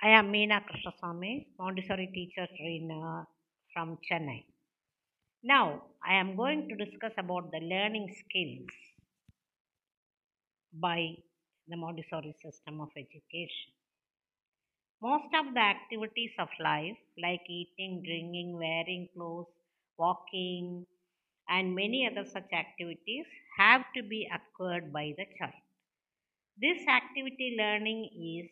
I am Meena Krishnaswamy, Montessori teacher trainer uh, from Chennai. Now, I am going to discuss about the learning skills by the Montessori system of education. Most of the activities of life, like eating, drinking, wearing clothes, walking, and many other such activities, have to be acquired by the child. This activity learning is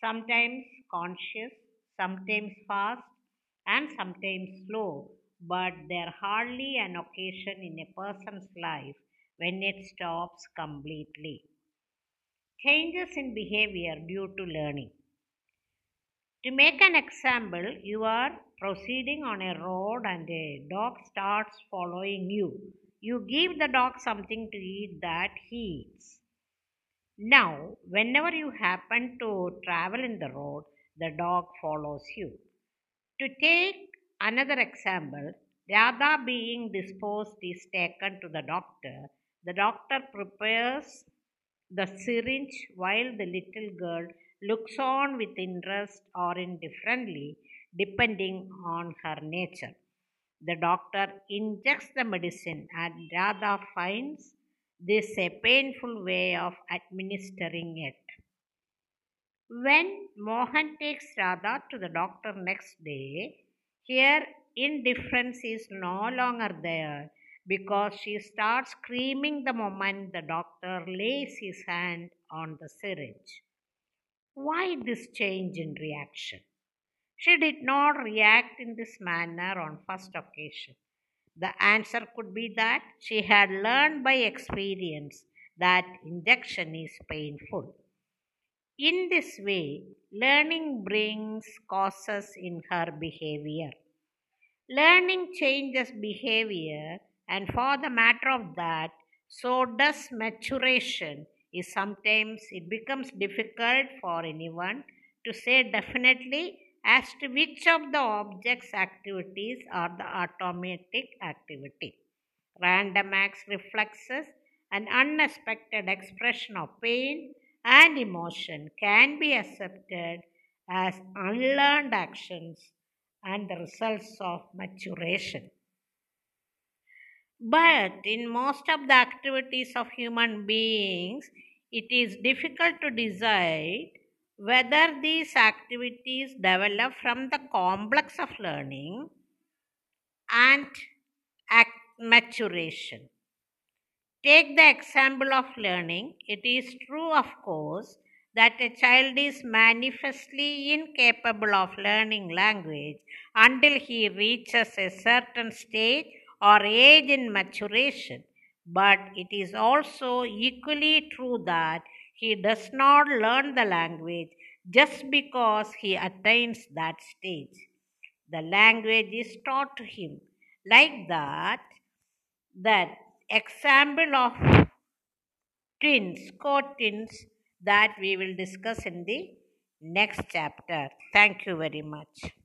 sometimes conscious, sometimes fast, and sometimes slow, but there hardly an occasion in a person's life when it stops completely. Changes in behavior due to learning. To make an example, you are proceeding on a road and a dog starts following you. You give the dog something to eat that he eats. Now, whenever you happen to travel in the road, the dog follows you. To take another example, Radha being disposed is taken to the doctor. The doctor prepares the syringe while the little girl looks on with interest or indifferently, depending on her nature. The doctor injects the medicine, and Radha finds this a painful way of administering it. When Mohan takes Radha to the doctor next day, here indifference is no longer there because she starts screaming the moment the doctor lays his hand on the syringe. Why this change in reaction? She did not react in this manner on first occasion. The answer could be that she had learned by experience that injection is painful. In this way, learning brings causes in her behavior. Learning changes behavior, and for the matter of that, so does maturation. Is sometimes it becomes difficult for anyone to say definitely as to which of the object's activities are the automatic activity. Random acts reflexes an unexpected expression of pain and emotion can be accepted as unlearned actions and the results of maturation. But in most of the activities of human beings, it is difficult to decide whether these activities develop from the complex of learning and maturation. Take the example of learning. It is true, of course, that a child is manifestly incapable of learning language until he reaches a certain stage or age in maturation. But it is also equally true that he does not learn the language just because he attains that stage. The language is taught to him. Like that, that example of twins, co-twins that we will discuss in the next chapter. Thank you very much.